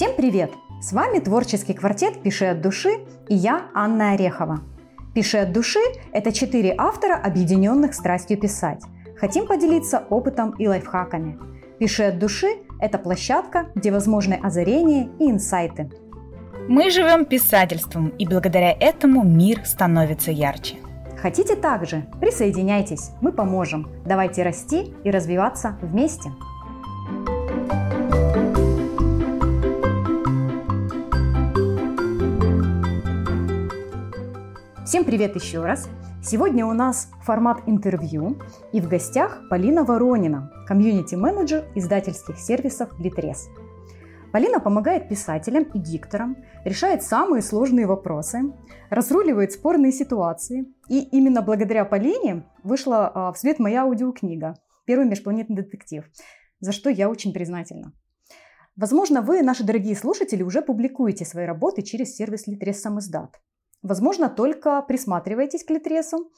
Всем привет! С вами творческий квартет «Пиши от души» и я, Анна Орехова. «Пиши от души» – это четыре автора, объединенных страстью писать. Хотим поделиться опытом и лайфхаками. «Пиши от души» – это площадка, где возможны озарения и инсайты. Мы живем писательством, и благодаря этому мир становится ярче. Хотите также? Присоединяйтесь, мы поможем. Давайте расти и развиваться вместе. Всем привет еще раз! Сегодня у нас формат интервью, и в гостях Полина Воронина, комьюнити-менеджер издательских сервисов Литрес. Полина помогает писателям и дикторам, решает самые сложные вопросы, разруливает спорные ситуации. И именно благодаря Полине вышла а, в свет моя аудиокнига «Первый межпланетный детектив», за что я очень признательна. Возможно, вы, наши дорогие слушатели, уже публикуете свои работы через сервис Литрес Самиздат. Возможно, только присматривайтесь к литресу.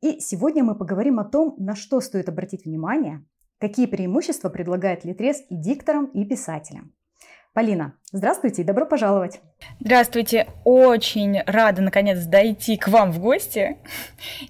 И сегодня мы поговорим о том, на что стоит обратить внимание, какие преимущества предлагает литрес и дикторам, и писателям. Полина, здравствуйте и добро пожаловать. Здравствуйте, очень рада наконец дойти к вам в гости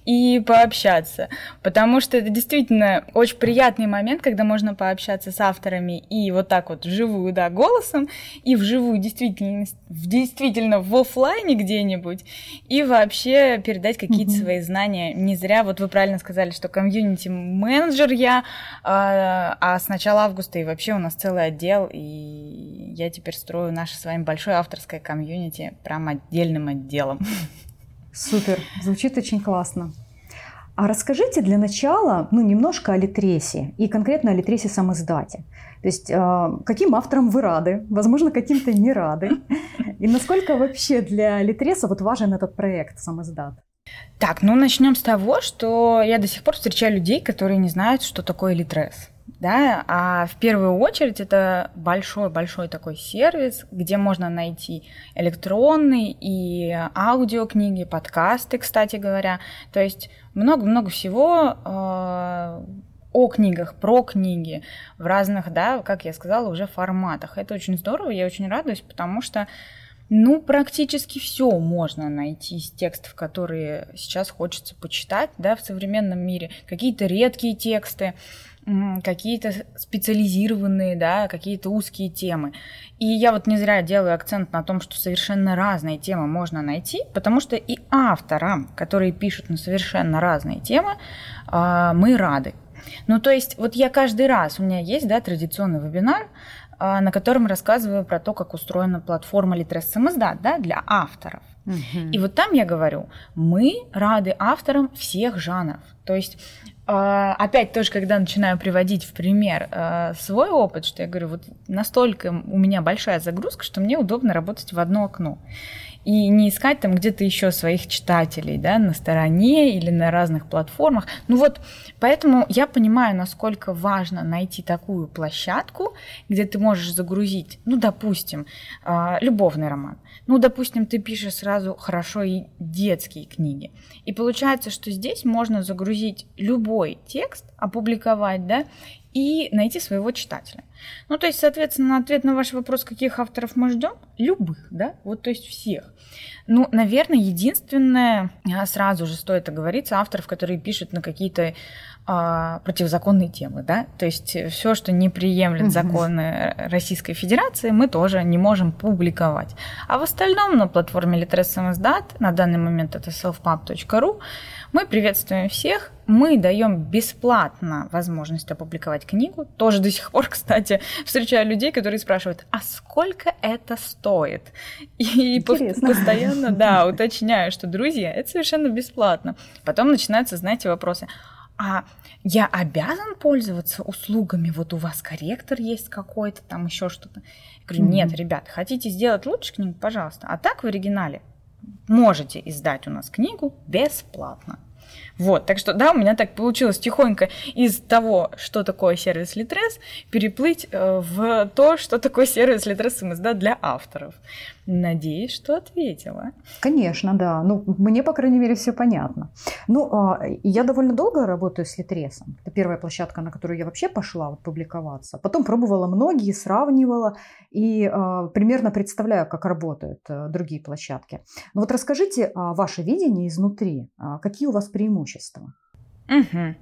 и пообщаться, потому что это действительно очень приятный момент, когда можно пообщаться с авторами и вот так вот вживую, да, голосом, и вживую действительно, действительно в офлайне где-нибудь, и вообще передать какие-то mm-hmm. свои знания. Не зря, вот вы правильно сказали, что комьюнити-менеджер я, а, а с начала августа и вообще у нас целый отдел, и я теперь строю наше с вами большое авторское комьюнити прям отдельным отделом. Супер, звучит очень классно. А расскажите для начала, ну, немножко о Литресе и конкретно о Литресе самоиздате. То есть, э, каким авторам вы рады, возможно, каким-то не рады, и насколько вообще для Литреса вот важен этот проект самоиздат? Так, ну начнем с того, что я до сих пор встречаю людей, которые не знают, что такое Литрес да, а в первую очередь это большой-большой такой сервис, где можно найти электронные и аудиокниги, подкасты, кстати говоря, то есть много-много всего э, о книгах, про книги в разных, да, как я сказала, уже форматах. Это очень здорово, я очень радуюсь, потому что ну, практически все можно найти из текстов, которые сейчас хочется почитать, да, в современном мире. Какие-то редкие тексты, какие-то специализированные, да, какие-то узкие темы. И я вот не зря делаю акцент на том, что совершенно разные темы можно найти, потому что и авторам, которые пишут на совершенно разные темы, а, мы рады. Ну, то есть, вот я каждый раз, у меня есть, да, традиционный вебинар, а, на котором рассказываю про то, как устроена платформа Литрес Самоздат, да, для авторов. Угу. И вот там я говорю, мы рады авторам всех жанров. То есть опять тоже, когда начинаю приводить в пример а, свой опыт, что я говорю, вот настолько у меня большая загрузка, что мне удобно работать в одно окно. И не искать там где-то еще своих читателей, да, на стороне или на разных платформах. Ну вот, поэтому я понимаю, насколько важно найти такую площадку, где ты можешь загрузить, ну, допустим, а, любовный роман. Ну, допустим, ты пишешь сразу хорошо и детские книги. И получается, что здесь можно загрузить любой текст, опубликовать, да, и найти своего читателя. Ну, то есть, соответственно, ответ на ваш вопрос, каких авторов мы ждем? Любых, да, вот, то есть всех. Ну, наверное, единственное, а, сразу же стоит оговориться, авторов, которые пишут на какие-то а, противозаконные темы, да, то есть все, что не приемлет законы Российской Федерации, мы тоже не можем публиковать. А в остальном на платформе Litres на данный момент это selfpub.ru, мы приветствуем всех, мы даем бесплатно возможность опубликовать книгу. Тоже до сих пор, кстати, встречаю людей, которые спрашивают, а сколько это стоит? И Интересно. постоянно, да, уточняю, что, друзья, это совершенно бесплатно. Потом начинаются, знаете, вопросы. А я обязан пользоваться услугами? Вот у вас корректор есть какой-то, там еще что-то. Я говорю, нет, ребят, хотите сделать лучше книгу, пожалуйста. А так в оригинале можете издать у нас книгу бесплатно. Вот, так что, да, у меня так получилось тихонько из того, что такое сервис Litres, переплыть э, в то, что такое сервис Litres MSD для авторов. Надеюсь, что ответила. Конечно, да. Ну, мне, по крайней мере, все понятно. Ну, а, я довольно долго работаю с Литресом. Это первая площадка, на которую я вообще пошла вот, публиковаться. Потом пробовала многие, сравнивала и а, примерно представляю, как работают а, другие площадки. Но вот расскажите а, ваше видение изнутри. Какие у вас преимущества? Угу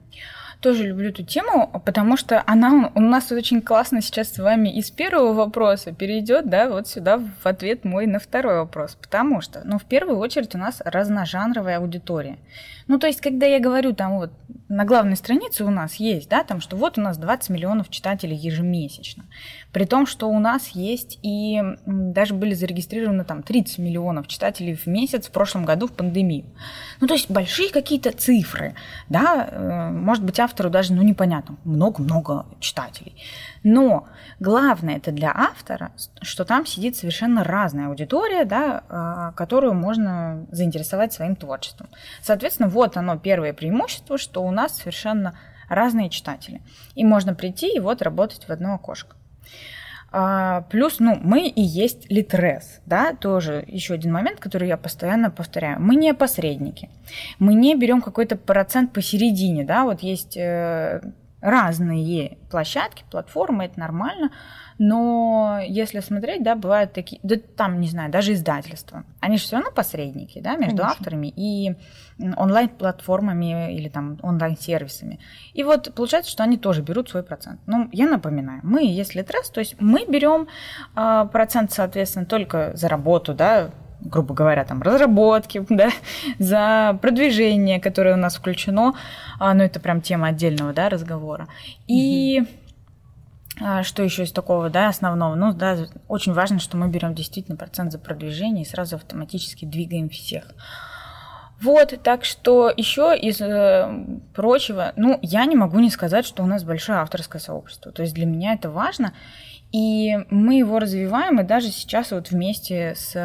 тоже люблю эту тему, потому что она у нас очень классно сейчас с вами из первого вопроса перейдет, да, вот сюда в ответ мой на второй вопрос. Потому что, ну, в первую очередь у нас разножанровая аудитория. Ну, то есть, когда я говорю там вот на главной странице у нас есть, да, там, что вот у нас 20 миллионов читателей ежемесячно. При том, что у нас есть и даже были зарегистрированы там 30 миллионов читателей в месяц в прошлом году в пандемию. Ну, то есть большие какие-то цифры, да, э, может быть, автору даже, ну, непонятно, много-много читателей. Но главное это для автора, что там сидит совершенно разная аудитория, да, а, которую можно заинтересовать своим творчеством. Соответственно, вот оно первое преимущество, что у нас совершенно разные читатели. И можно прийти и вот работать в одно окошко. А, плюс, ну, мы и есть литрес, да, тоже еще один момент, который я постоянно повторяю. Мы не посредники, мы не берем какой-то процент посередине, да, вот есть э, разные площадки, платформы, это нормально, но если смотреть, да, бывают такие, да там, не знаю, даже издательства, они же все равно посредники, да, между Конечно. авторами и онлайн-платформами или там онлайн-сервисами. И вот получается, что они тоже берут свой процент. Ну, я напоминаю, мы есть Литрес, то есть мы берем э, процент, соответственно, только за работу, да, грубо говоря, там, разработки, да, за продвижение, которое у нас включено, а, ну, это прям тема отдельного, да, разговора. И а, что еще из такого, да, основного? Ну, да, очень важно, что мы берем действительно процент за продвижение и сразу автоматически двигаем всех. Вот, так что еще из э, прочего, ну, я не могу не сказать, что у нас большое авторское сообщество. То есть для меня это важно, и мы его развиваем, и даже сейчас вот вместе с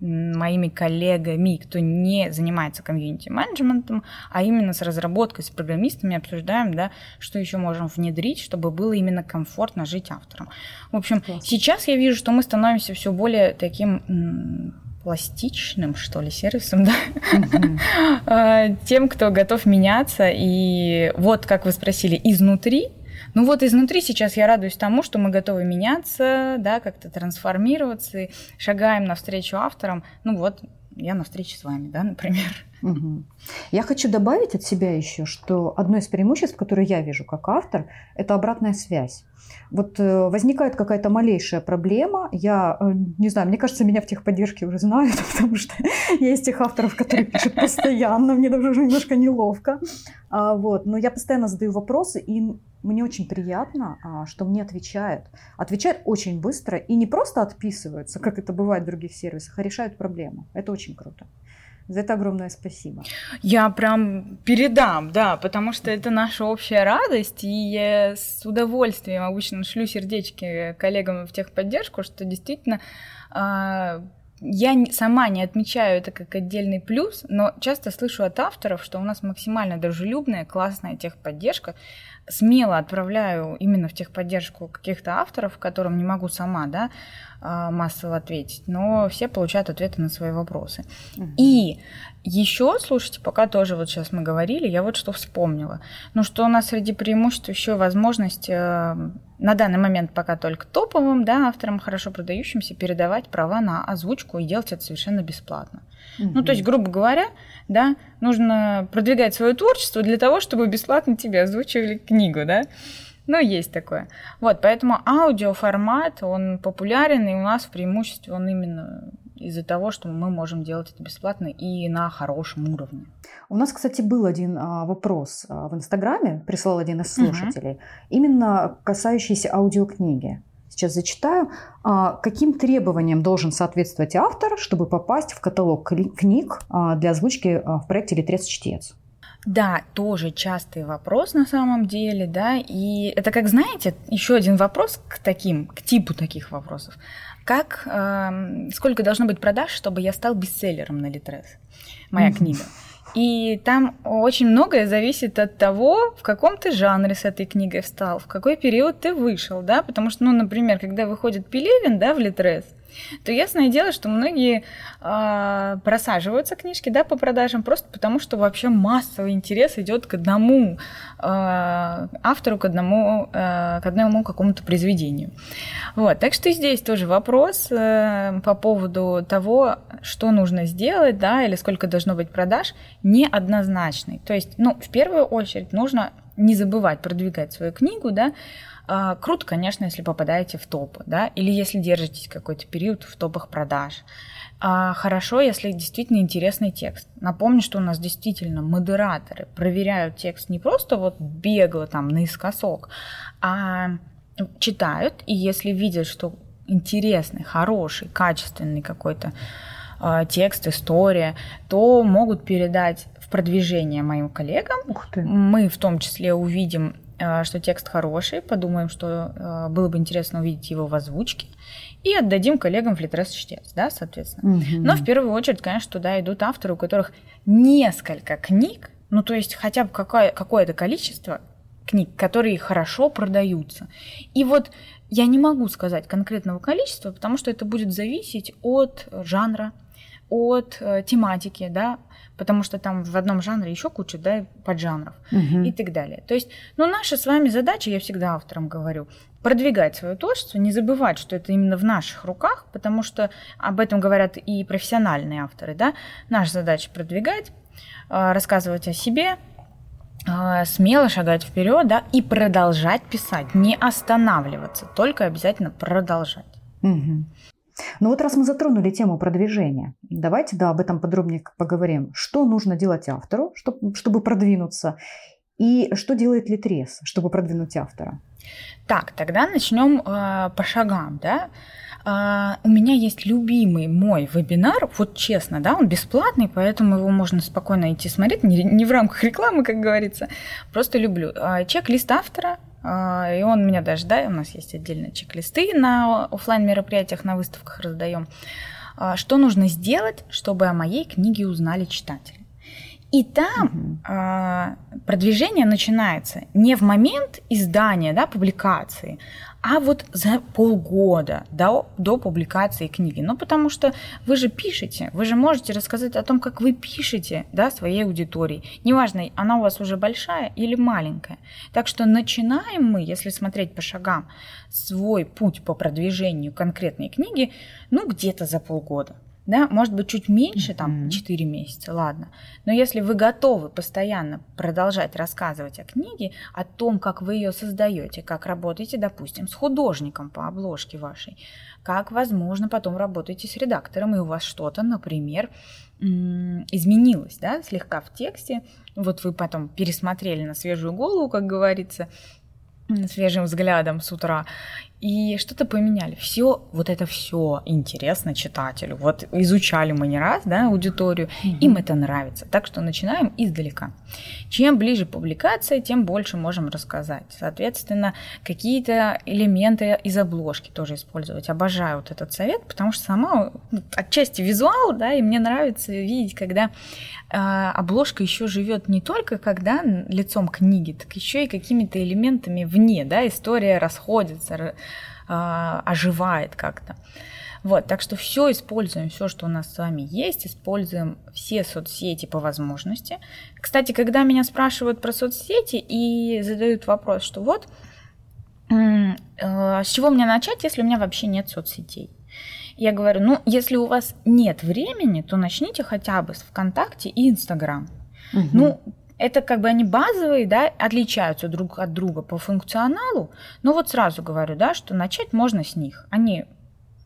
моими коллегами, кто не занимается комьюнити-менеджментом, а именно с разработкой, с программистами обсуждаем, да, что еще можем внедрить, чтобы было именно комфортно жить автором. В общем, Класс. сейчас я вижу, что мы становимся все более таким пластичным, что ли, сервисом, да, mm-hmm. тем, кто готов меняться. И вот, как вы спросили, изнутри ну вот изнутри сейчас я радуюсь тому, что мы готовы меняться, да, как-то трансформироваться, шагаем навстречу авторам. Ну вот, я на встрече с вами, да, например. Угу. Я хочу добавить от себя еще, что одно из преимуществ, которое я вижу как автор, это обратная связь. Вот э, возникает какая-то малейшая проблема, я э, не знаю, мне кажется, меня в техподдержке уже знают, потому что я из тех авторов, которые пишут постоянно, мне даже уже немножко неловко. А, вот, но я постоянно задаю вопросы, и мне очень приятно, а, что мне отвечают. Отвечают очень быстро и не просто отписываются, как это бывает в других сервисах, а решают проблему. Это очень круто. За это огромное спасибо. Я прям передам, да, потому что это наша общая радость, и я с удовольствием обычно шлю сердечки коллегам в техподдержку, что действительно а, я сама не отмечаю это как отдельный плюс, но часто слышу от авторов, что у нас максимально дружелюбная, классная техподдержка, смело отправляю именно в техподдержку каких-то авторов, которым не могу сама, да, а, массово ответить, но все получают ответы на свои вопросы. Угу. И еще, слушайте, пока тоже вот сейчас мы говорили, я вот что вспомнила. Ну, что у нас среди преимуществ еще возможность э, на данный момент пока только топовым, да, авторам хорошо продающимся передавать права на озвучку и делать это совершенно бесплатно. Угу. Ну, то есть, грубо говоря, да, нужно продвигать свое творчество для того, чтобы бесплатно тебе озвучивали книгу, да. Ну, есть такое. Вот, поэтому аудиоформат, он популярен, и у нас в преимуществе он именно из-за того, что мы можем делать это бесплатно и на хорошем уровне. У нас, кстати, был один а, вопрос а, в Инстаграме, прислал один из слушателей, угу. именно касающийся аудиокниги. Сейчас зачитаю. А, каким требованиям должен соответствовать автор, чтобы попасть в каталог книг а, для озвучки а, в проекте «Литрец-чтец»? Да, тоже частый вопрос на самом деле, да, и это, как знаете, еще один вопрос к таким, к типу таких вопросов. Как, э, сколько должно быть продаж, чтобы я стал бестселлером на Литрес, моя mm-hmm. книга? И там очень многое зависит от того, в каком ты жанре с этой книгой встал, в какой период ты вышел, да, потому что, ну, например, когда выходит Пелевин, да, в Литрес, то ясное дело, что многие э, просаживаются книжки да, по продажам просто потому, что вообще массовый интерес идет к одному э, автору, к одному, э, к одному какому-то произведению. Вот, так что здесь тоже вопрос э, по поводу того, что нужно сделать, да, или сколько должно быть продаж, неоднозначный. То есть, ну, в первую очередь нужно не забывать продвигать свою книгу, да, круто, конечно, если попадаете в топы, да, или если держитесь какой-то период в топах продаж. А хорошо, если действительно интересный текст. Напомню, что у нас действительно модераторы проверяют текст не просто вот бегло там наискосок, а читают, и если видят, что интересный, хороший, качественный какой-то э, текст, история, то могут передать в продвижение моим коллегам. Мы в том числе увидим что текст хороший, подумаем, что э, было бы интересно увидеть его в озвучке, и отдадим коллегам в Литрес чтец, да, соответственно. Угу. Но в первую очередь, конечно, туда идут авторы, у которых несколько книг, ну, то есть хотя бы какое- какое-то количество книг, которые хорошо продаются. И вот я не могу сказать конкретного количества, потому что это будет зависеть от жанра, от э, тематики, да, потому что там в одном жанре еще куча да, поджанров угу. и так далее. То есть, ну, наша с вами задача, я всегда авторам говорю, продвигать свое творчество, не забывать, что это именно в наших руках, потому что об этом говорят и профессиональные авторы, да. Наша задача продвигать, э, рассказывать о себе, э, смело шагать вперед, да, и продолжать писать, не останавливаться, только обязательно продолжать. Угу. Ну вот раз мы затронули тему продвижения, давайте да, об этом подробнее поговорим. Что нужно делать автору, чтобы, продвинуться, и что делает Литрес, чтобы продвинуть автора? Так, тогда начнем э, по шагам, да. Uh, у меня есть любимый мой вебинар, вот честно, да, он бесплатный, поэтому его можно спокойно идти смотреть, не, не в рамках рекламы, как говорится, просто люблю. Uh, чек-лист автора, и он меня даже, да, у нас есть отдельные чек-листы на офлайн мероприятиях, на выставках раздаем. А, что нужно сделать, чтобы о моей книге узнали читатели? И там угу. продвижение начинается не в момент издания, да, публикации, а вот за полгода до, до публикации книги. Ну, потому что вы же пишете, вы же можете рассказать о том, как вы пишете да, своей аудитории. Неважно, она у вас уже большая или маленькая. Так что начинаем мы, если смотреть по шагам, свой путь по продвижению конкретной книги, ну, где-то за полгода да, может быть, чуть меньше, там, 4 месяца, ладно. Но если вы готовы постоянно продолжать рассказывать о книге, о том, как вы ее создаете, как работаете, допустим, с художником по обложке вашей, как, возможно, потом работаете с редактором, и у вас что-то, например, изменилось, да, слегка в тексте, вот вы потом пересмотрели на свежую голову, как говорится, свежим взглядом с утра, и что-то поменяли. Все, вот это все интересно читателю. Вот изучали мы не раз, да, аудиторию, mm им это нравится. Так что начинаем издалека. Чем ближе публикация, тем больше можем рассказать. Соответственно, какие-то элементы из обложки тоже использовать. Обожаю вот этот совет, потому что сама ну, отчасти визуал, да, и мне нравится видеть, когда э, обложка еще живет не только когда лицом книги, так еще и какими-то элементами вне, да, история расходится, а, оживает как-то. Вот, так что все используем, все, что у нас с вами есть, используем все соцсети по возможности. Кстати, когда меня спрашивают про соцсети и задают вопрос, что вот, э, с чего мне начать, если у меня вообще нет соцсетей? Я говорю, ну, если у вас нет времени, то начните хотя бы с ВКонтакте и Инстаграм. Угу. Ну, это как бы они базовые, да, отличаются друг от друга по функционалу, но вот сразу говорю, да, что начать можно с них. Они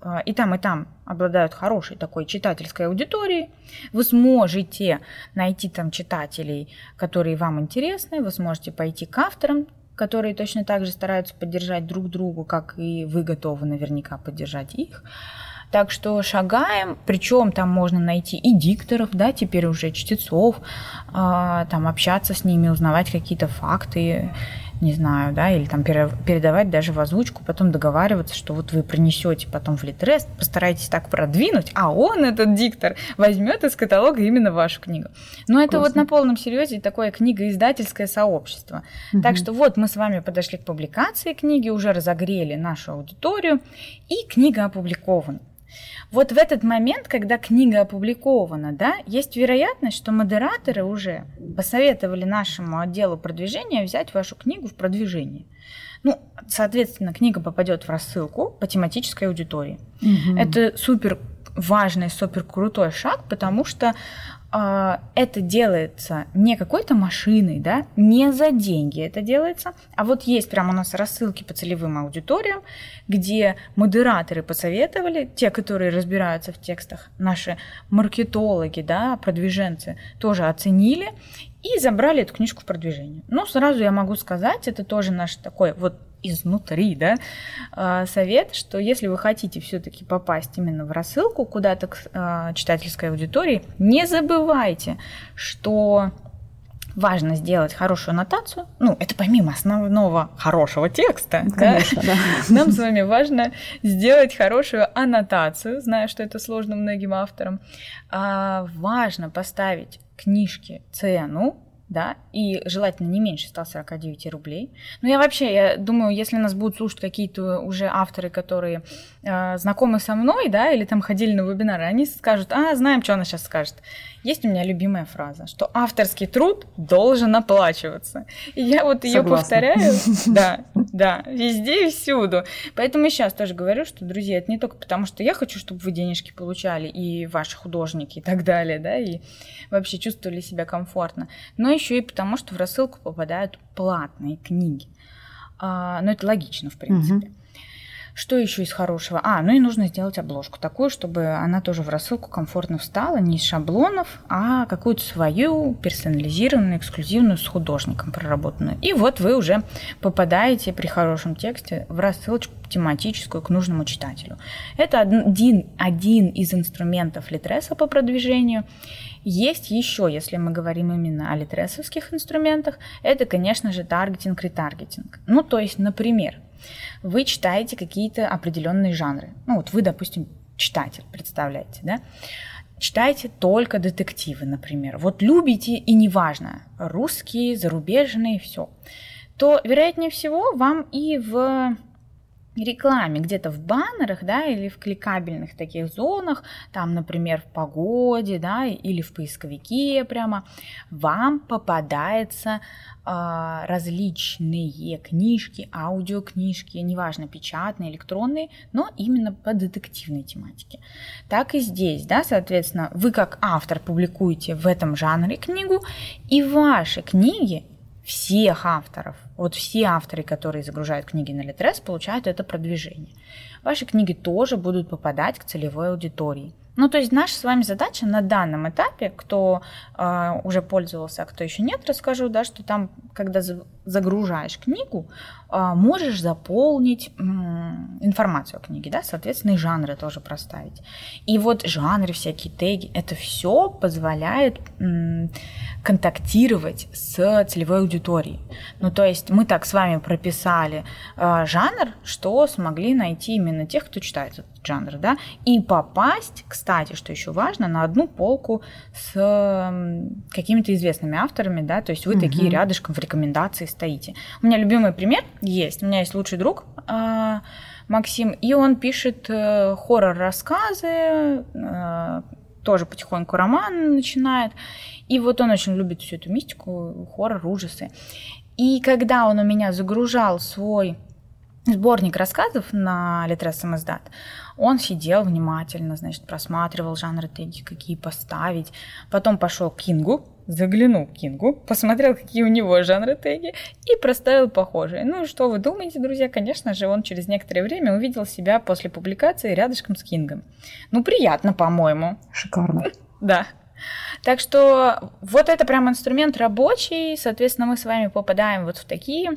а, и там, и там обладают хорошей такой читательской аудиторией. Вы сможете найти там читателей, которые вам интересны, вы сможете пойти к авторам, которые точно так же стараются поддержать друг другу, как и вы готовы наверняка поддержать их. Так что шагаем, причем там можно найти и дикторов, да, теперь уже чтецов, э, там общаться с ними, узнавать какие-то факты не знаю, да, или там передавать даже в озвучку, потом договариваться, что вот вы принесете потом в Литрес, постарайтесь так продвинуть, а он, этот диктор, возьмет из каталога именно вашу книгу. Но это Классно. вот на полном серьезе такое книгоиздательское сообщество. Угу. Так что вот мы с вами подошли к публикации книги, уже разогрели нашу аудиторию, и книга опубликована. Вот в этот момент, когда книга опубликована, да, есть вероятность, что модераторы уже посоветовали нашему отделу продвижения взять вашу книгу в продвижение. Ну, соответственно, книга попадет в рассылку по тематической аудитории. Угу. Это супер важный, супер крутой шаг, потому что это делается не какой-то машиной, да, не за деньги это делается, а вот есть прямо у нас рассылки по целевым аудиториям, где модераторы посоветовали, те, которые разбираются в текстах, наши маркетологи, да, продвиженцы тоже оценили и забрали эту книжку в продвижение. Ну, сразу я могу сказать, это тоже наш такой вот изнутри, да, а, совет, что если вы хотите все-таки попасть именно в рассылку куда-то к а, читательской аудитории, не забывайте, что важно сделать хорошую аннотацию. Ну, это помимо основного хорошего текста. Конечно, да? да. Нам с вами важно сделать хорошую аннотацию, зная, что это сложно многим авторам. А, важно поставить книжке цену, да, и желательно не меньше 149 рублей. Но я вообще, я думаю, если нас будут слушать какие-то уже авторы, которые э, знакомы со мной, да, или там ходили на вебинары, они скажут, а, знаем, что она сейчас скажет. Есть у меня любимая фраза, что авторский труд должен оплачиваться. И я вот ее повторяю, да, да, везде и всюду. Поэтому и сейчас тоже говорю, что, друзья, это не только потому, что я хочу, чтобы вы денежки получали, и ваши художники и так далее, да, и вообще чувствовали себя комфортно, но еще и потому, что в рассылку попадают платные книги. А, но это логично, в принципе. Угу. Что еще из хорошего? А, ну и нужно сделать обложку такую, чтобы она тоже в рассылку комфортно встала, не из шаблонов, а какую-то свою персонализированную, эксклюзивную с художником проработанную. И вот вы уже попадаете при хорошем тексте в рассылочку тематическую к нужному читателю. Это один, один из инструментов Литреса по продвижению. Есть еще, если мы говорим именно о литресовских инструментах, это, конечно же, таргетинг, ретаргетинг. Ну, то есть, например, вы читаете какие-то определенные жанры. Ну вот вы, допустим, читатель, представляете, да? Читаете только детективы, например. Вот любите и неважно, русские, зарубежные, все. То, вероятнее всего, вам и в рекламе, где-то в баннерах, да, или в кликабельных таких зонах, там, например, в погоде, да, или в поисковике прямо, вам попадается э, различные книжки, аудиокнижки, неважно, печатные, электронные, но именно по детективной тематике. Так и здесь, да, соответственно, вы как автор публикуете в этом жанре книгу, и ваши книги всех авторов, вот все авторы, которые загружают книги на Литрес, получают это продвижение. Ваши книги тоже будут попадать к целевой аудитории. Ну, то есть наша с вами задача на данном этапе, кто э, уже пользовался, а кто еще нет, расскажу, да, что там, когда загружаешь книгу, э, можешь заполнить информацию о книге, да, соответственно, и жанры тоже проставить. И вот жанры, всякие теги, это все позволяет контактировать с целевой аудиторией. Ну, то есть мы так с вами прописали э, жанр, что смогли найти именно тех, кто читает этот жанр, да, и попасть, кстати, что еще важно, на одну полку с какими-то известными авторами, да, то есть вы угу. такие рядышком в рекомендации стоите. У меня любимый пример есть, у меня есть лучший друг, э, Максим, и он пишет э, хоррор-рассказы, э, тоже потихоньку роман начинает, и вот он очень любит всю эту мистику, хоррор, ужасы. И когда он у меня загружал свой сборник рассказов на Литрес самоздат, он сидел внимательно, значит, просматривал жанры какие поставить. Потом пошел к Кингу, заглянул к Кингу, посмотрел, какие у него жанры теги и проставил похожие. Ну, что вы думаете, друзья? Конечно же, он через некоторое время увидел себя после публикации рядышком с Кингом. Ну, приятно, по-моему. Шикарно. Да. Так что вот это прям инструмент рабочий, соответственно, мы с вами попадаем вот в такие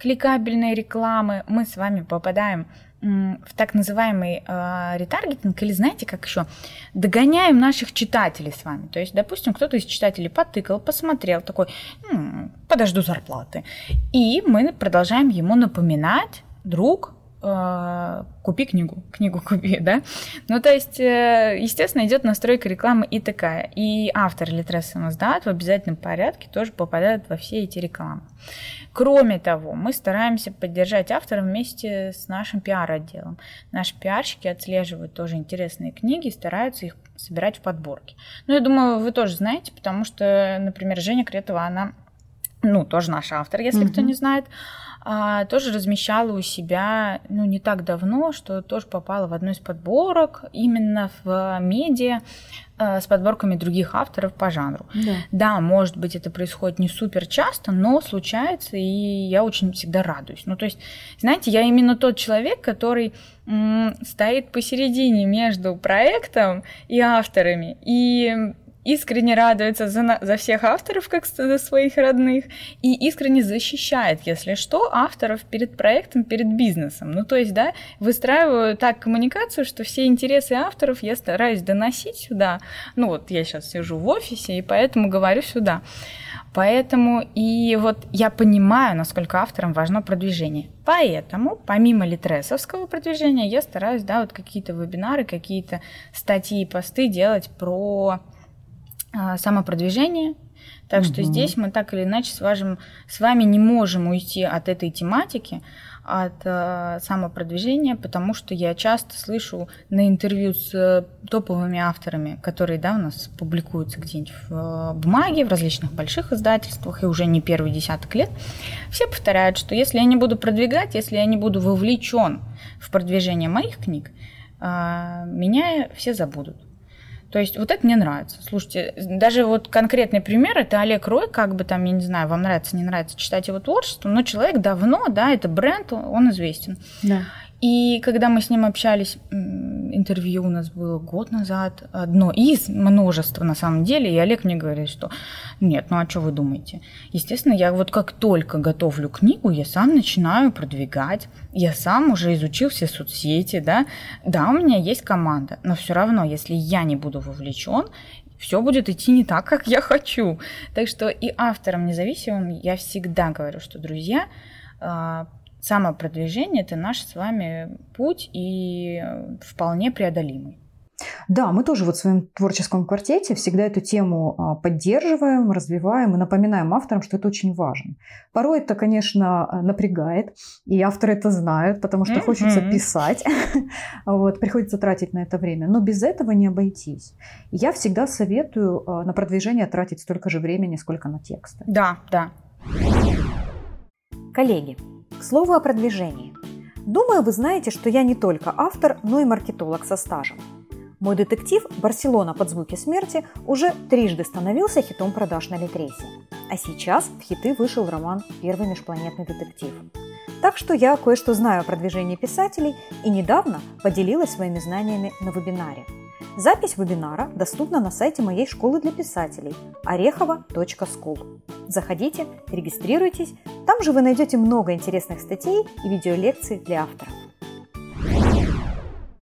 кликабельные рекламы, мы с вами попадаем в так называемый э, ретаргетинг, или знаете, как еще, догоняем наших читателей с вами. То есть, допустим, кто-то из читателей потыкал, посмотрел, такой, м-м, подожду зарплаты. И мы продолжаем ему напоминать, друг, купи книгу, книгу купи, да. Ну, то есть, э, естественно, идет настройка рекламы и такая. И автор Литрес самоздат в обязательном порядке тоже попадает во все эти рекламы. Кроме того, мы стараемся поддержать автора вместе с нашим пиар-отделом. Наши пиарщики отслеживают тоже интересные книги и стараются их собирать в подборке. Ну, я думаю, вы тоже знаете, потому что, например, Женя Кретова, она, ну, тоже наш автор, если mm-hmm. кто не знает, а, тоже размещала у себя, ну, не так давно, что тоже попала в одну из подборок именно в медиа а, с подборками других авторов по жанру. Да. да, может быть, это происходит не супер часто, но случается, и я очень всегда радуюсь. Ну, то есть, знаете, я именно тот человек, который м- стоит посередине между проектом и авторами. И искренне радуется за, за всех авторов, как за своих родных, и искренне защищает, если что, авторов перед проектом, перед бизнесом. Ну, то есть, да, выстраиваю так коммуникацию, что все интересы авторов я стараюсь доносить сюда. Ну, вот я сейчас сижу в офисе, и поэтому говорю сюда. Поэтому и вот я понимаю, насколько авторам важно продвижение. Поэтому, помимо литресовского продвижения, я стараюсь, да, вот какие-то вебинары, какие-то статьи, посты делать про самопродвижение. Так угу. что здесь мы так или иначе с, вашим, с вами не можем уйти от этой тематики, от э, самопродвижения, потому что я часто слышу на интервью с э, топовыми авторами, которые да, у нас публикуются где-нибудь в э, бумаге, в различных больших издательствах, и уже не первый десяток лет, все повторяют, что если я не буду продвигать, если я не буду вовлечен в продвижение моих книг, э, меня все забудут. То есть вот это мне нравится. Слушайте, даже вот конкретный пример, это Олег Рой, как бы там, я не знаю, вам нравится, не нравится читать его творчество, но человек давно, да, это бренд, он известен. Да. И когда мы с ним общались, интервью у нас было год назад, одно из множества на самом деле, и Олег мне говорит, что нет, ну а что вы думаете? Естественно, я вот как только готовлю книгу, я сам начинаю продвигать, я сам уже изучил все соцсети, да, да, у меня есть команда, но все равно, если я не буду вовлечен, все будет идти не так, как я хочу. Так что и авторам независимым я всегда говорю, что, друзья, а, самопродвижение – это наш с вами путь и вполне преодолимый. Да, мы тоже вот в своем творческом квартете всегда эту тему а, поддерживаем, развиваем и напоминаем авторам, что это очень важно. Порой это, конечно, напрягает, и авторы это знают, потому что mm-hmm. хочется писать, вот, приходится тратить на это время, но без этого не обойтись. Я всегда советую а, на продвижение тратить столько же времени, сколько на тексты. Да, да. Коллеги, к слову о продвижении. Думаю, вы знаете, что я не только автор, но и маркетолог со стажем. Мой детектив «Барселона под звуки смерти» уже трижды становился хитом продаж на Литресе. А сейчас в хиты вышел роман «Первый межпланетный детектив». Так что я кое-что знаю о продвижении писателей и недавно поделилась своими знаниями на вебинаре. Запись вебинара доступна на сайте моей школы для писателей орехова.скул. Заходите, регистрируйтесь, там же вы найдете много интересных статей и видеолекций для авторов.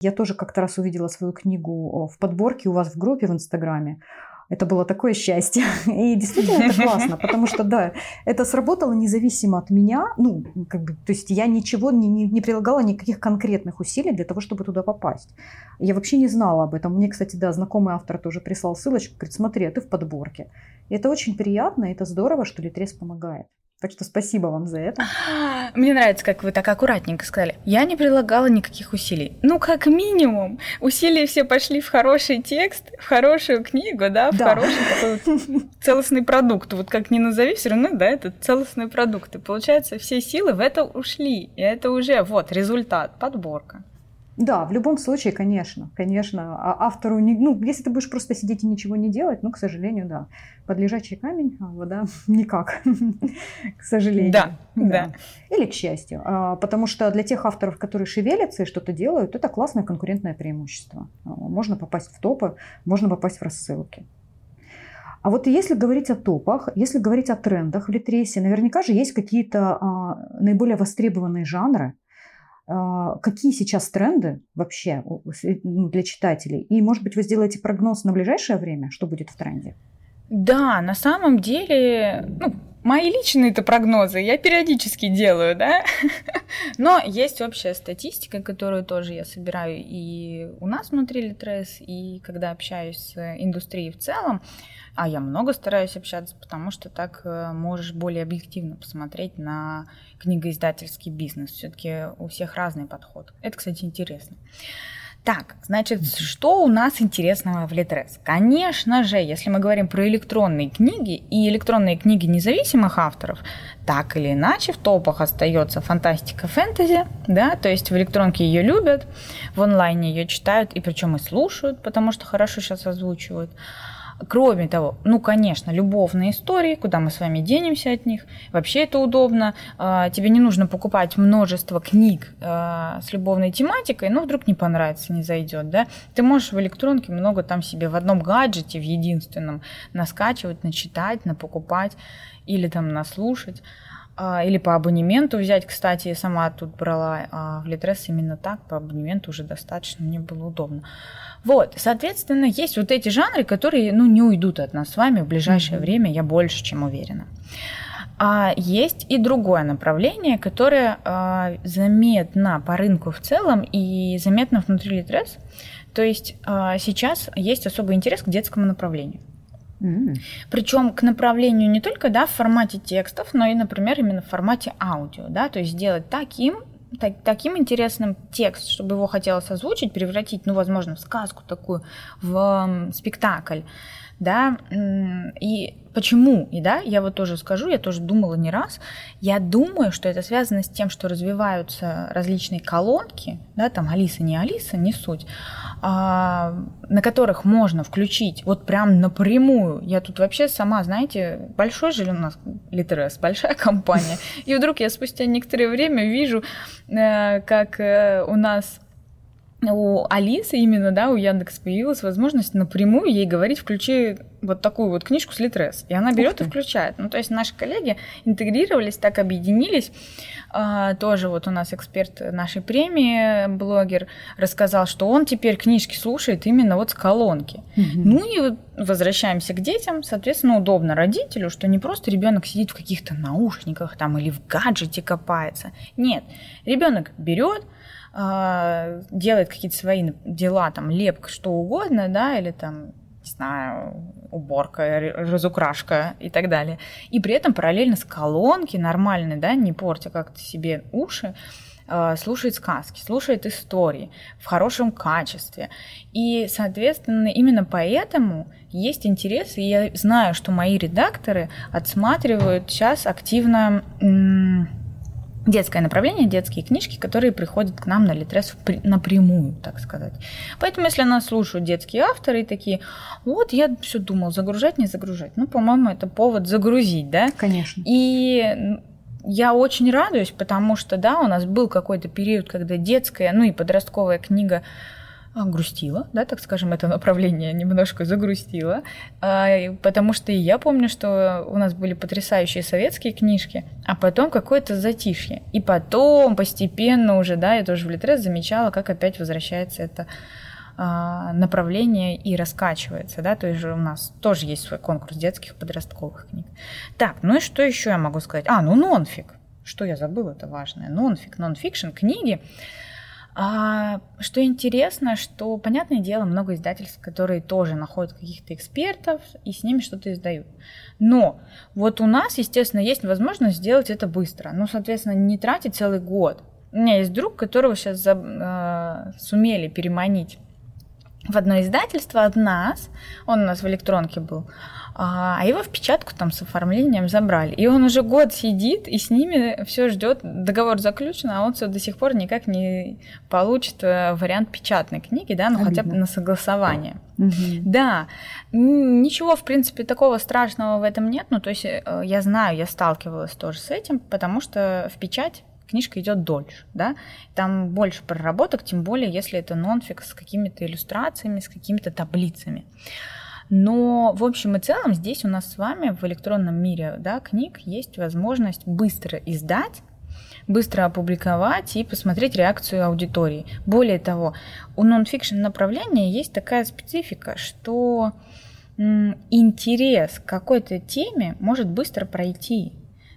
Я тоже как-то раз увидела свою книгу в подборке у вас в группе в Инстаграме. Это было такое счастье. И действительно это классно, потому что, да, это сработало независимо от меня. Ну, как бы, то есть я ничего не, не, не прилагала никаких конкретных усилий для того, чтобы туда попасть. Я вообще не знала об этом. Мне, кстати, да, знакомый автор тоже прислал ссылочку, говорит, смотри, а ты в подборке. И это очень приятно, это здорово, что Литрес помогает. Так что спасибо вам за это. Мне нравится, как вы так аккуратненько сказали. Я не прилагала никаких усилий. Ну, как минимум, усилия все пошли в хороший текст, в хорошую книгу, да, в да. хороший такой вот целостный продукт. Вот как ни назови, все равно, да, это целостный продукт. И получается, все силы в это ушли. И это уже вот результат, подборка. Да, в любом случае, конечно, конечно, а автору, не, ну, если ты будешь просто сидеть и ничего не делать, ну, к сожалению, да, под лежачий камень, а вода никак, к сожалению. Да, да. Или к счастью, а, потому что для тех авторов, которые шевелятся и что-то делают, это классное конкурентное преимущество. А, можно попасть в топы, можно попасть в рассылки. А вот если говорить о топах, если говорить о трендах в Литресе, наверняка же есть какие-то а, наиболее востребованные жанры, какие сейчас тренды вообще ну, для читателей? И, может быть, вы сделаете прогноз на ближайшее время, что будет в тренде? Да, на самом деле, ну, мои личные-то прогнозы я периодически делаю, да, но есть общая статистика, которую тоже я собираю и у нас внутри Литрес, и когда общаюсь с индустрией в целом, а я много стараюсь общаться, потому что так э, можешь более объективно посмотреть на книгоиздательский бизнес. Все-таки у всех разный подход. Это, кстати, интересно. Так, значит, что у нас интересного в Литрес? Конечно же, если мы говорим про электронные книги и электронные книги независимых авторов, так или иначе в топах остается фантастика фэнтези, да, то есть в электронке ее любят, в онлайне ее читают и причем и слушают, потому что хорошо сейчас озвучивают. Кроме того, ну, конечно, любовные истории, куда мы с вами денемся от них. Вообще это удобно. А, тебе не нужно покупать множество книг а, с любовной тематикой, но вдруг не понравится, не зайдет, да. Ты можешь в электронке много там себе в одном гаджете, в единственном, наскачивать, начитать, напокупать или там наслушать или по абонементу взять. Кстати, я сама тут брала а в Литрес именно так, по абонементу уже достаточно, мне было удобно. Вот, соответственно, есть вот эти жанры, которые, ну, не уйдут от нас с вами в ближайшее mm-hmm. время, я больше чем уверена. А есть и другое направление, которое а, заметно по рынку в целом и заметно внутри Литрес. То есть а, сейчас есть особый интерес к детскому направлению. Mm-hmm. Причем к направлению не только да, в формате текстов, но и, например, именно в формате аудио. Да, то есть сделать таким, так, таким интересным текст, чтобы его хотелось озвучить, превратить, ну, возможно, в сказку такую, в спектакль, да, и почему, и да, я вот тоже скажу, я тоже думала не раз, я думаю, что это связано с тем, что развиваются различные колонки, да, там Алиса, не Алиса, не суть, а, на которых можно включить вот прям напрямую. Я тут вообще сама, знаете, большой же у нас Литерес, большая компания. И вдруг я спустя некоторое время вижу, э, как э, у нас у Алисы именно, да, у Яндекс появилась возможность напрямую ей говорить, включи вот такую вот книжку с Литрес. И она берет и включает. Ну, то есть наши коллеги интегрировались, так объединились. А, тоже вот у нас эксперт нашей премии, блогер, рассказал, что он теперь книжки слушает именно вот с колонки. Угу. Ну и вот возвращаемся к детям. Соответственно, удобно родителю, что не просто ребенок сидит в каких-то наушниках там или в гаджете копается. Нет, ребенок берет, а, делает какие-то свои дела, там, лепка, что угодно, да, или там, не знаю, уборка, разукрашка и так далее. И при этом параллельно с колонки нормальной, да, не портя как-то себе уши, а, слушает сказки, слушает истории в хорошем качестве. И, соответственно, именно поэтому есть интерес, и я знаю, что мои редакторы отсматривают сейчас активно детское направление, детские книжки, которые приходят к нам на Литрес напрямую, так сказать. Поэтому, если нас слушают детские авторы и такие, вот я все думал, загружать, не загружать. Ну, по-моему, это повод загрузить, да? Конечно. И я очень радуюсь, потому что, да, у нас был какой-то период, когда детская, ну и подростковая книга грустила, да, так скажем, это направление немножко загрустило, а, потому что я помню, что у нас были потрясающие советские книжки, а потом какое-то затишье. И потом постепенно уже, да, я тоже в Литрес замечала, как опять возвращается это а, направление и раскачивается, да, то есть у нас тоже есть свой конкурс детских подростковых книг. Так, ну и что еще я могу сказать? А, ну нонфик. Что я забыла, это важное. Нонфик, нонфикшн, книги, а, что интересно, что, понятное дело, много издательств, которые тоже находят каких-то экспертов и с ними что-то издают. Но вот у нас, естественно, есть возможность сделать это быстро. Ну, соответственно, не тратить целый год. У меня есть друг, которого сейчас за, э, сумели переманить в одно издательство от нас. Он у нас в электронке был. А, а его в печатку там с оформлением забрали. И он уже год сидит и с ними все ждет, договор заключен, а он все до сих пор никак не получит э, вариант печатной книги, да, ну Обидно. хотя бы на согласование. Угу. Да, ничего, в принципе, такого страшного в этом нет. Ну, то есть э, я знаю, я сталкивалась тоже с этим, потому что в печать книжка идет дольше, да, там больше проработок, тем более, если это нонфик с какими-то иллюстрациями, с какими-то таблицами. Но в общем и целом здесь у нас с вами в электронном мире да, книг есть возможность быстро издать, быстро опубликовать и посмотреть реакцию аудитории. Более того, у нонфикшн направления есть такая специфика, что интерес к какой-то теме может быстро пройти,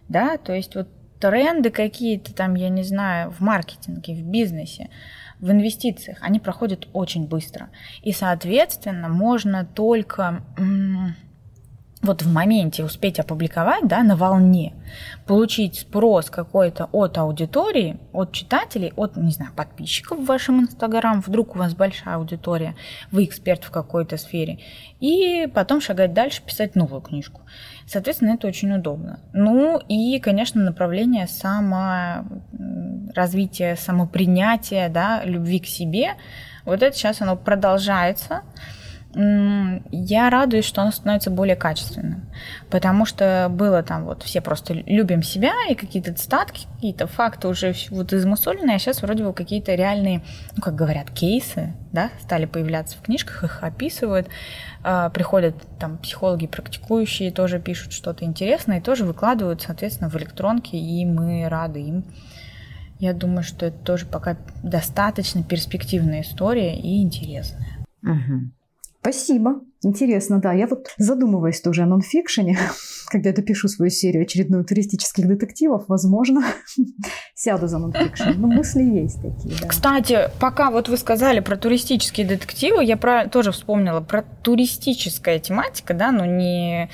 да, то есть вот тренды какие-то там, я не знаю, в маркетинге, в бизнесе, в инвестициях, они проходят очень быстро. И, соответственно, можно только вот в моменте успеть опубликовать, да, на волне, получить спрос какой-то от аудитории, от читателей, от, не знаю, подписчиков в вашем Инстаграм, вдруг у вас большая аудитория, вы эксперт в какой-то сфере, и потом шагать дальше, писать новую книжку. Соответственно, это очень удобно. Ну и, конечно, направление саморазвития, самопринятия, да, любви к себе, вот это сейчас оно продолжается, я радуюсь, что оно становится более качественным, потому что было там вот все просто любим себя и какие-то цитатки, какие-то факты уже вот измусоленные, а сейчас вроде бы какие-то реальные, ну как говорят, кейсы, да, стали появляться в книжках, их описывают, а, приходят там психологи практикующие, тоже пишут что-то интересное и тоже выкладывают, соответственно, в электронке, и мы рады им. Я думаю, что это тоже пока достаточно перспективная история и интересная. Угу. Спасибо. Интересно, да. Я вот задумываюсь тоже о нонфикшене, когда я допишу свою серию очередную туристических детективов, возможно, сяду за нонфикшн. Но мысли есть такие, да. Кстати, пока вот вы сказали про туристические детективы, я про, тоже вспомнила про туристическая тематика, да, но не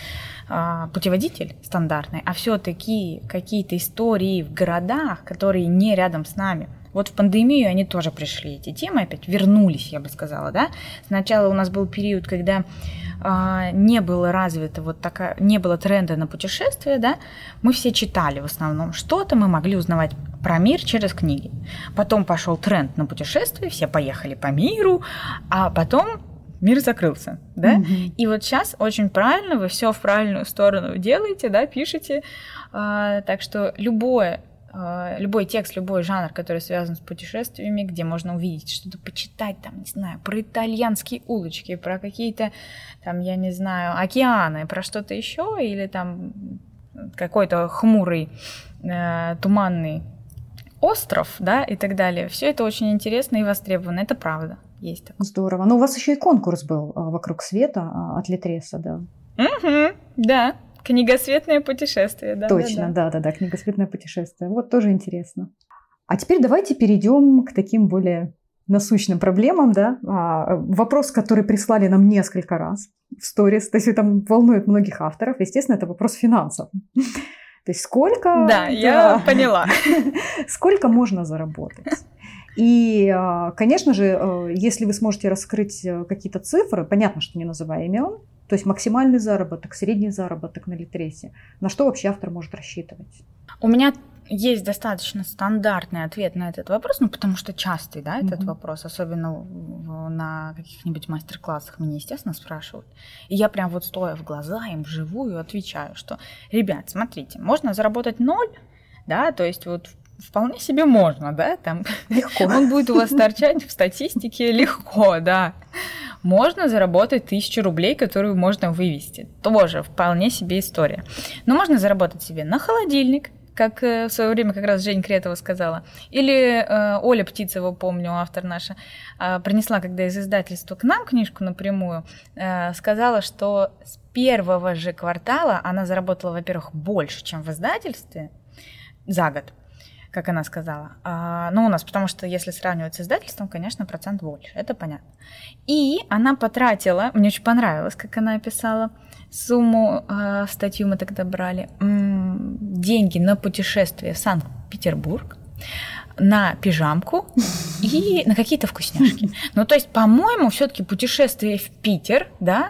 а, путеводитель стандартный, а все-таки какие-то истории в городах, которые не рядом с нами. Вот в пандемию они тоже пришли, эти темы опять вернулись, я бы сказала, да. Сначала у нас был период, когда а, не было развито вот такая, не было тренда на путешествия, да, мы все читали в основном что-то, мы могли узнавать про мир через книги. Потом пошел тренд на путешествия, все поехали по миру, а потом мир закрылся, да? Mm-hmm. И вот сейчас очень правильно, вы все в правильную сторону делаете, да, пишете. А, так что любое любой текст, любой жанр, который связан с путешествиями, где можно увидеть что-то, почитать, там, не знаю, про итальянские улочки, про какие-то, там, я не знаю, океаны, про что-то еще, или там какой-то хмурый, э, туманный остров, да, и так далее. Все это очень интересно и востребовано, это правда. Есть такое. Здорово. Но ну, у вас еще и конкурс был а, вокруг света от Литреса, да? Угу, да. Книгосветное путешествие, да. Точно, да-да-да, книгосветное путешествие. Вот тоже интересно. А теперь давайте перейдем к таким более насущным проблемам, да. А, вопрос, который прислали нам несколько раз в сторис, то есть это волнует многих авторов, естественно, это вопрос финансов. То есть сколько... Да, я поняла. Сколько можно заработать? И, а, конечно же, э, если вы сможете раскрыть э, какие-то цифры, понятно, что не называя имен, то есть максимальный заработок, средний заработок на Литресе. На что вообще автор может рассчитывать? У меня есть достаточно стандартный ответ на этот вопрос, ну потому что частый, да, этот mm-hmm. вопрос, особенно на каких-нибудь мастер-классах меня, естественно, спрашивают. И я прям вот стоя в глаза им вживую отвечаю, что, ребят, смотрите, можно заработать ноль, да, то есть вот вполне себе можно, да, там легко. он будет у вас торчать в статистике легко, да можно заработать тысячу рублей, которую можно вывести. Тоже вполне себе история. Но можно заработать себе на холодильник, как э, в свое время как раз Жень Кретова сказала. Или э, Оля Птицева, помню, автор наша, э, принесла, когда из издательства к нам книжку напрямую, э, сказала, что с первого же квартала она заработала, во-первых, больше, чем в издательстве за год как она сказала. А, ну, у нас, потому что если сравнивать с издательством, конечно, процент больше, это понятно. И она потратила, мне очень понравилось, как она описала, сумму, э, статью мы тогда брали, м- деньги на путешествие в Санкт-Петербург, на пижамку и на какие-то вкусняшки. Ну, то есть, по-моему, все-таки путешествие в Питер, да,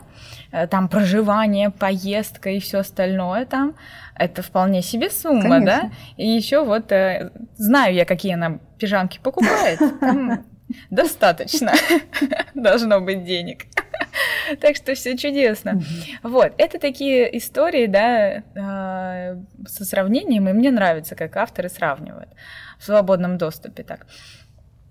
Э, там проживание, поездка и все остальное там, это вполне себе сумма, Конечно. да? И еще вот э, знаю я, какие она пижамки покупает. Достаточно должно быть денег. Так что все чудесно. Вот, это такие истории, да, э, со сравнением, и мне нравится, как авторы сравнивают в свободном доступе так.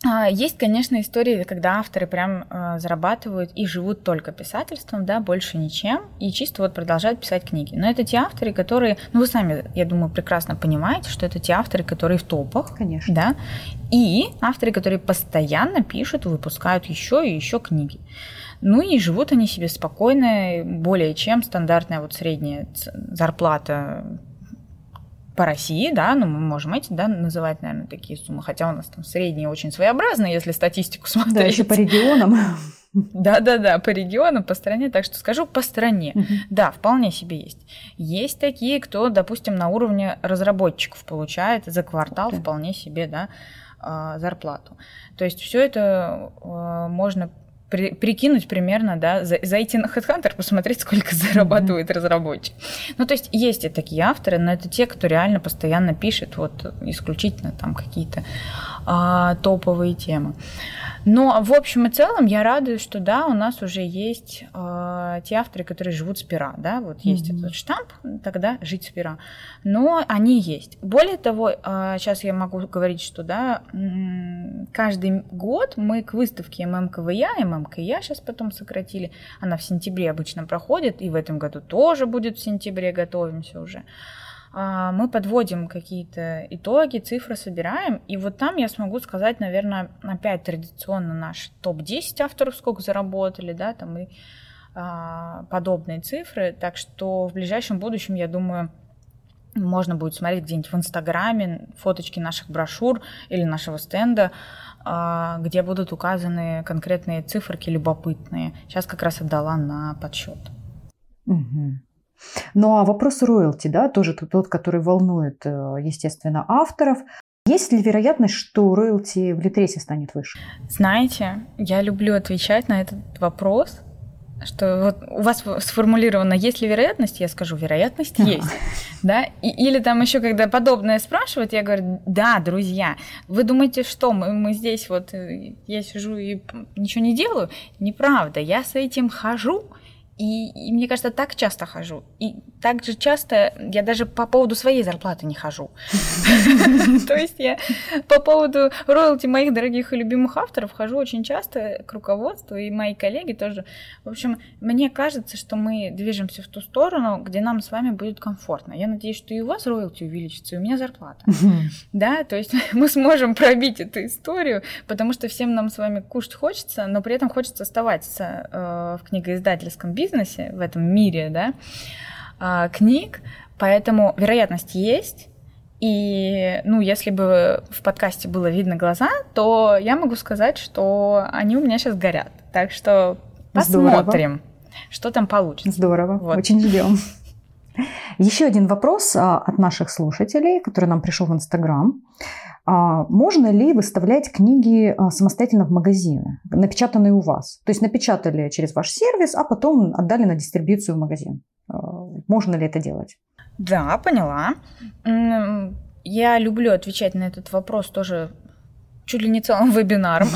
А, есть, конечно, истории, когда авторы прям э, зарабатывают и живут только писательством, да, больше ничем, и чисто вот продолжают писать книги. Но это те авторы, которые, ну вы сами, я думаю, прекрасно понимаете, что это те авторы, которые в топах, конечно, да, и авторы, которые постоянно пишут, выпускают еще и еще книги. Ну и живут они себе спокойно, более чем стандартная вот средняя зарплата по России, да, ну мы можем эти, да, называть, наверное, такие суммы, хотя у нас там средние очень своеобразные, если статистику смотреть. Да, еще по регионам. Да-да-да, по регионам, по стране, так что скажу по стране. Угу. Да, вполне себе есть. Есть такие, кто, допустим, на уровне разработчиков получает за квартал вполне себе, да, а, зарплату. То есть все это а, можно при, прикинуть примерно, да, за, зайти на HeadHunter, посмотреть, сколько зарабатывает mm-hmm. разработчик. Ну, то есть есть и такие авторы, но это те, кто реально постоянно пишет вот исключительно там какие-то а, топовые темы. Но в общем и целом я радуюсь, что да, у нас уже есть э, те авторы, которые живут с пера, да, вот есть mm-hmm. этот штамп, тогда жить с пера. Но они есть. Более того, э, сейчас я могу говорить, что да, каждый год мы к выставке ММКВЯ, ММКЯ сейчас потом сократили, она в сентябре обычно проходит, и в этом году тоже будет в сентябре, готовимся уже. А, мы подводим какие-то итоги, цифры собираем, и вот там я смогу сказать, наверное, опять традиционно наш топ-10 авторов сколько заработали, да, там и а, подобные цифры, так что в ближайшем будущем, я думаю, можно будет смотреть где-нибудь в Инстаграме фоточки наших брошюр или нашего стенда, а, где будут указаны конкретные циферки любопытные. Сейчас как раз отдала на подсчет. Угу. Ну а вопрос роялти, да, тоже тот, который волнует, э, естественно, авторов. Есть ли вероятность, что роялти в Литресе станет выше? Знаете, я люблю отвечать на этот вопрос, что вот у вас сформулировано, есть ли вероятность, я скажу, вероятность есть, да, И, или там еще, когда подобное спрашивают, я говорю, да, друзья, вы думаете, что мы, мы здесь вот, э, я сижу и ничего не делаю? Неправда, я с этим хожу, и, и мне кажется, так часто хожу. И так же часто я даже по поводу своей зарплаты не хожу. То есть я по поводу роялти моих дорогих и любимых авторов хожу очень часто к руководству, и мои коллеги тоже. В общем, мне кажется, что мы движемся в ту сторону, где нам с вами будет комфортно. Я надеюсь, что и у вас роялти увеличится, и у меня зарплата. Да, то есть мы сможем пробить эту историю, потому что всем нам с вами кушать хочется, но при этом хочется оставаться э, в книгоиздательском бизнесе, бизнесе, в этом мире, да, а, книг, поэтому вероятность есть. И, ну, если бы в подкасте было видно глаза, то я могу сказать, что они у меня сейчас горят. Так что посмотрим, Здорово. что там получится. Здорово, вот. очень ждем. Еще один вопрос а, от наших слушателей, который нам пришел в Инстаграм. А можно ли выставлять книги а, самостоятельно в магазины, напечатанные у вас? То есть напечатали через ваш сервис, а потом отдали на дистрибьюцию в магазин. А, можно ли это делать? Да, поняла. Я люблю отвечать на этот вопрос тоже чуть ли не целым вебинаром.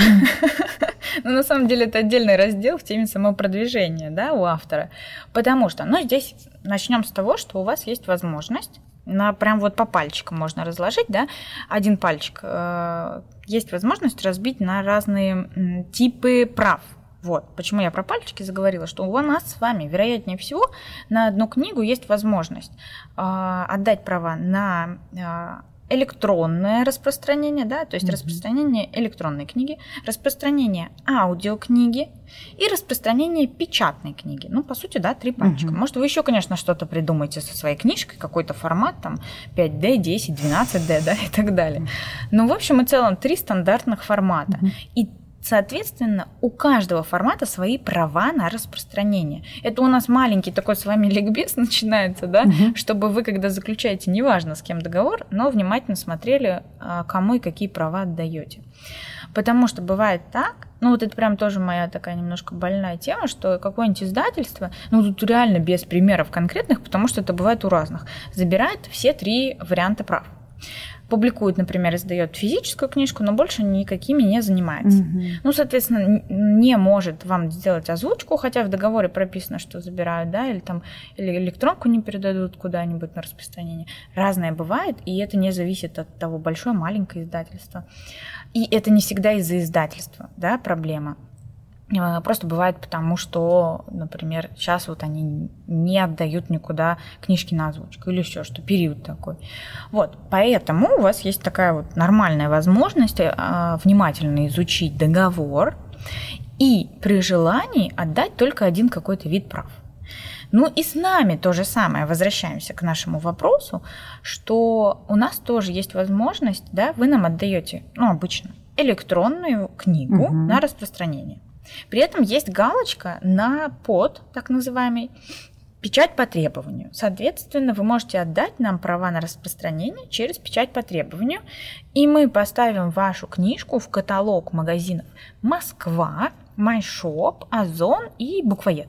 Но на самом деле это отдельный раздел в теме самопродвижения да, у автора. Потому что, ну, здесь начнем с того, что у вас есть возможность на прям вот по пальчикам можно разложить, да, один пальчик. Э, есть возможность разбить на разные типы прав. Вот, почему я про пальчики заговорила, что у нас с вами, вероятнее всего, на одну книгу есть возможность э, отдать права на э, электронное распространение, да, то есть mm-hmm. распространение электронной книги, распространение аудиокниги и распространение печатной книги. Ну, по сути, да, три пальчика. Mm-hmm. Может, вы еще, конечно, что-то придумаете со своей книжкой, какой-то формат, там, 5D, 10, 12D, да, и так далее. Но, в общем и целом, три стандартных формата. Mm-hmm. И Соответственно, у каждого формата свои права на распространение. Это у нас маленький такой с вами ликбез начинается, да, угу. чтобы вы, когда заключаете, неважно с кем договор, но внимательно смотрели, а, кому и какие права отдаете. Потому что бывает так, ну вот это прям тоже моя такая немножко больная тема, что какое-нибудь издательство, ну тут реально без примеров конкретных, потому что это бывает у разных, забирает все три варианта прав публикует, например, издает физическую книжку, но больше никакими не занимается. Угу. Ну, соответственно, не может вам сделать озвучку, хотя в договоре прописано, что забирают, да, или там или электронку не передадут куда-нибудь на распространение. Разное бывает, и это не зависит от того, большое, маленькое издательство. И это не всегда из-за издательства, да, проблема. А, просто бывает потому, что, например, сейчас вот они не отдают никуда книжки на озвучку или еще что, период такой. Вот, поэтому у вас есть такая вот нормальная возможность а, внимательно изучить договор и при желании отдать только один какой-то вид прав. Ну и с нами то же самое. Возвращаемся к нашему вопросу, что у нас тоже есть возможность, да, вы нам отдаете, ну обычно электронную книгу угу. на распространение. При этом есть галочка на под, так называемый, печать по требованию. Соответственно, вы можете отдать нам права на распространение через печать по требованию, и мы поставим вашу книжку в каталог магазинов Москва, MyShop, Озон и Буквоед.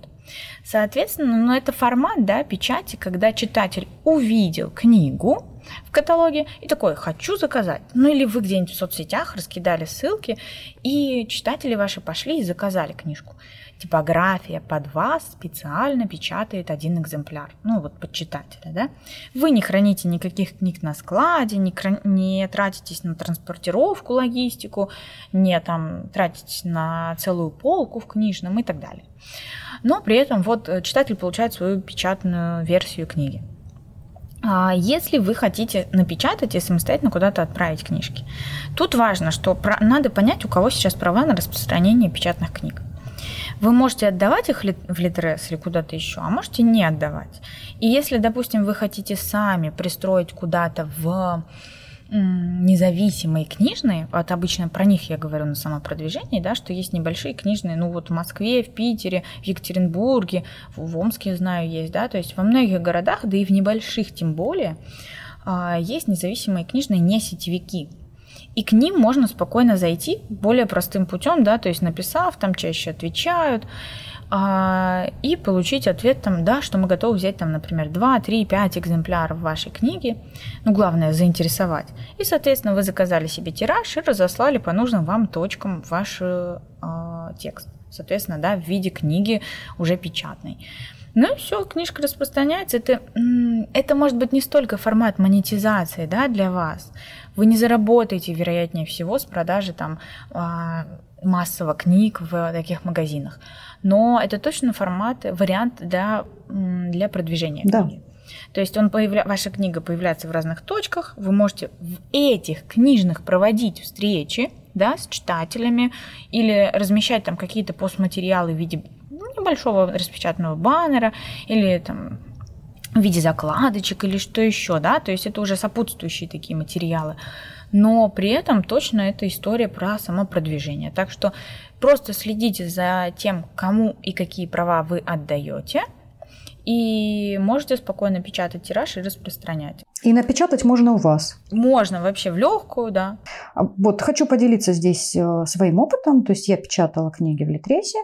Соответственно, ну, это формат да, печати, когда читатель увидел книгу в каталоге и такой, хочу заказать. Ну или вы где-нибудь в соцсетях раскидали ссылки, и читатели ваши пошли и заказали книжку. Типография под вас специально печатает один экземпляр. Ну вот под читателя, да. Вы не храните никаких книг на складе, не, кра... не тратитесь на транспортировку, логистику, не там тратитесь на целую полку в книжном и так далее но при этом вот э, читатель получает свою печатную версию книги. А если вы хотите напечатать и самостоятельно куда-то отправить книжки, тут важно, что надо понять, у кого сейчас права на распространение печатных книг. Вы можете отдавать их в Литрес или куда-то еще, а можете не отдавать. И если, допустим, вы хотите сами пристроить куда-то в независимые книжные, вот обычно про них я говорю на самопродвижении, да, что есть небольшие книжные, ну вот в Москве, в Питере, в Екатеринбурге, в Омске, знаю, есть, да, то есть во многих городах, да и в небольших тем более, а, есть независимые книжные не сетевики. И к ним можно спокойно зайти более простым путем, да, то есть написав, там чаще отвечают, а, и получить ответ там, да, что мы готовы взять там, например, 2, 3, 5 экземпляров вашей книги. Ну, главное, заинтересовать. И, соответственно, вы заказали себе тираж и разослали по нужным вам точкам ваш э, текст. Соответственно, да, в виде книги уже печатной. Ну и все, книжка распространяется. Это, это может быть не столько формат монетизации да, для вас. Вы не заработаете, вероятнее всего, с продажи там, а, массово книг в таких магазинах но это точно формат, вариант для, для продвижения да. книги. То есть он появля... ваша книга появляется в разных точках, вы можете в этих книжных проводить встречи да, с читателями или размещать там какие-то постматериалы в виде небольшого распечатанного баннера или там в виде закладочек или что еще, да, то есть это уже сопутствующие такие материалы. Но при этом точно это история про само продвижение. Так что Просто следите за тем, кому и какие права вы отдаете, и можете спокойно печатать тираж и распространять. И напечатать можно у вас? Можно вообще в легкую, да. А вот хочу поделиться здесь э, своим опытом. То есть я печатала книги в Литресе,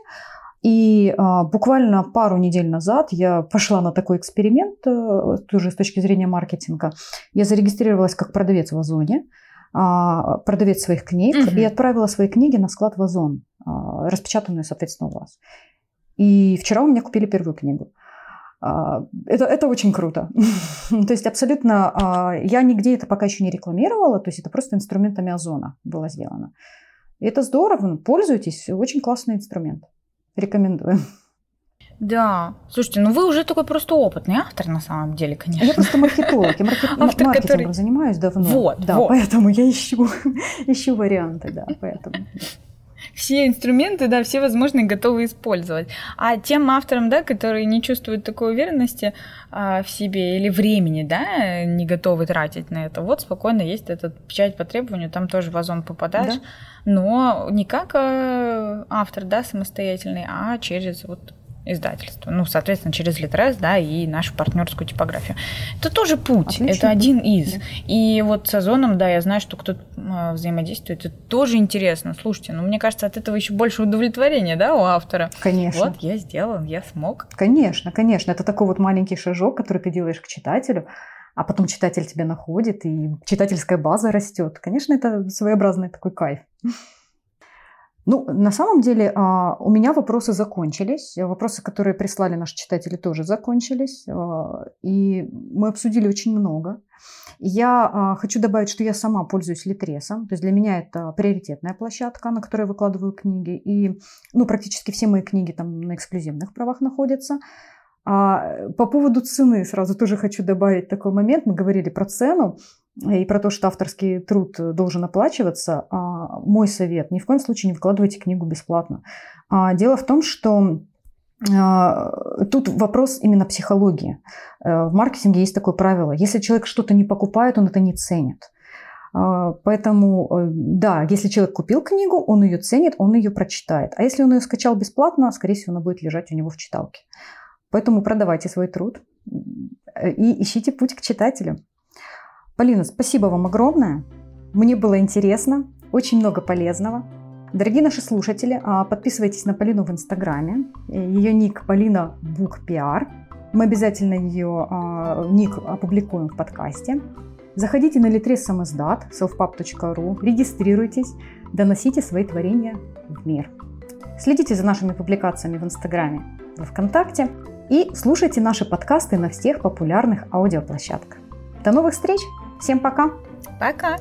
и а, буквально пару недель назад я пошла на такой эксперимент, а, тоже с точки зрения маркетинга. Я зарегистрировалась как продавец в Озоне, а, продавец своих книг, угу. и отправила свои книги на склад в Озон. А, распечатанную, соответственно, у вас. И вчера у меня купили первую книгу. А, это, это очень круто. то есть абсолютно, а, я нигде это пока еще не рекламировала, то есть это просто инструментами Озона было сделано. И это здорово, ну, пользуйтесь, очень классный инструмент. Рекомендую. Да. Слушайте, ну вы уже такой просто опытный автор на самом деле, конечно. Я просто маркетолог, я маркет... автор, маркетингом который... занимаюсь давно. Вот, да, вот. поэтому я ищу, ищу варианты, да, поэтому все инструменты, да, все возможные готовы использовать. А тем авторам, да, которые не чувствуют такой уверенности а, в себе или времени, да, не готовы тратить на это, вот спокойно есть этот печать по требованию, там тоже в озон попадаешь, да? но не как а, автор, да, самостоятельный, а через вот издательства. Ну, соответственно, через Литрес, да, и нашу партнерскую типографию. Это тоже путь, Отлично. это один из. Да. И вот с Озоном, да, я знаю, что кто-то а, взаимодействует, это тоже интересно. Слушайте, ну, мне кажется, от этого еще больше удовлетворения, да, у автора. Конечно. Вот, я сделал, я смог. Конечно, конечно. Это такой вот маленький шажок, который ты делаешь к читателю, а потом читатель тебя находит, и читательская база растет. Конечно, это своеобразный такой кайф. Ну, на самом деле, а, у меня вопросы закончились. Вопросы, которые прислали наши читатели, тоже закончились. А, и мы обсудили очень много. Я а, хочу добавить, что я сама пользуюсь Литресом. То есть для меня это приоритетная площадка, на которой выкладываю книги. И ну, практически все мои книги там на эксклюзивных правах находятся. А по поводу цены сразу тоже хочу добавить такой момент. Мы говорили про цену и про то, что авторский труд должен оплачиваться. А мой совет – ни в коем случае не вкладывайте книгу бесплатно. А дело в том, что а, Тут вопрос именно психологии. Э, в маркетинге есть такое правило. Если человек что-то не покупает, он это не ценит. Поэтому, э, да, если человек купил книгу, он ее ценит, он ее прочитает. А если он ее скачал бесплатно, скорее всего, она будет лежать у него в читалке. Поэтому продавайте свой труд э, и ищите путь к читателю. Полина, спасибо вам огромное. Мне было интересно, очень много полезного. Дорогие наши слушатели, а, подписывайтесь на Полину в Инстаграме. Ее ник Полина Бук Пиар. Мы обязательно ее а, ник опубликуем в подкасте. Заходите на Литрес самоздат, selfpub.ru, регистрируйтесь, доносите свои творения в мир. Следите за нашими публикациями в Инстаграме, в ВКонтакте и слушайте наши подкасты на всех популярных аудиоплощадках. До новых встреч! Всем пока! Пока!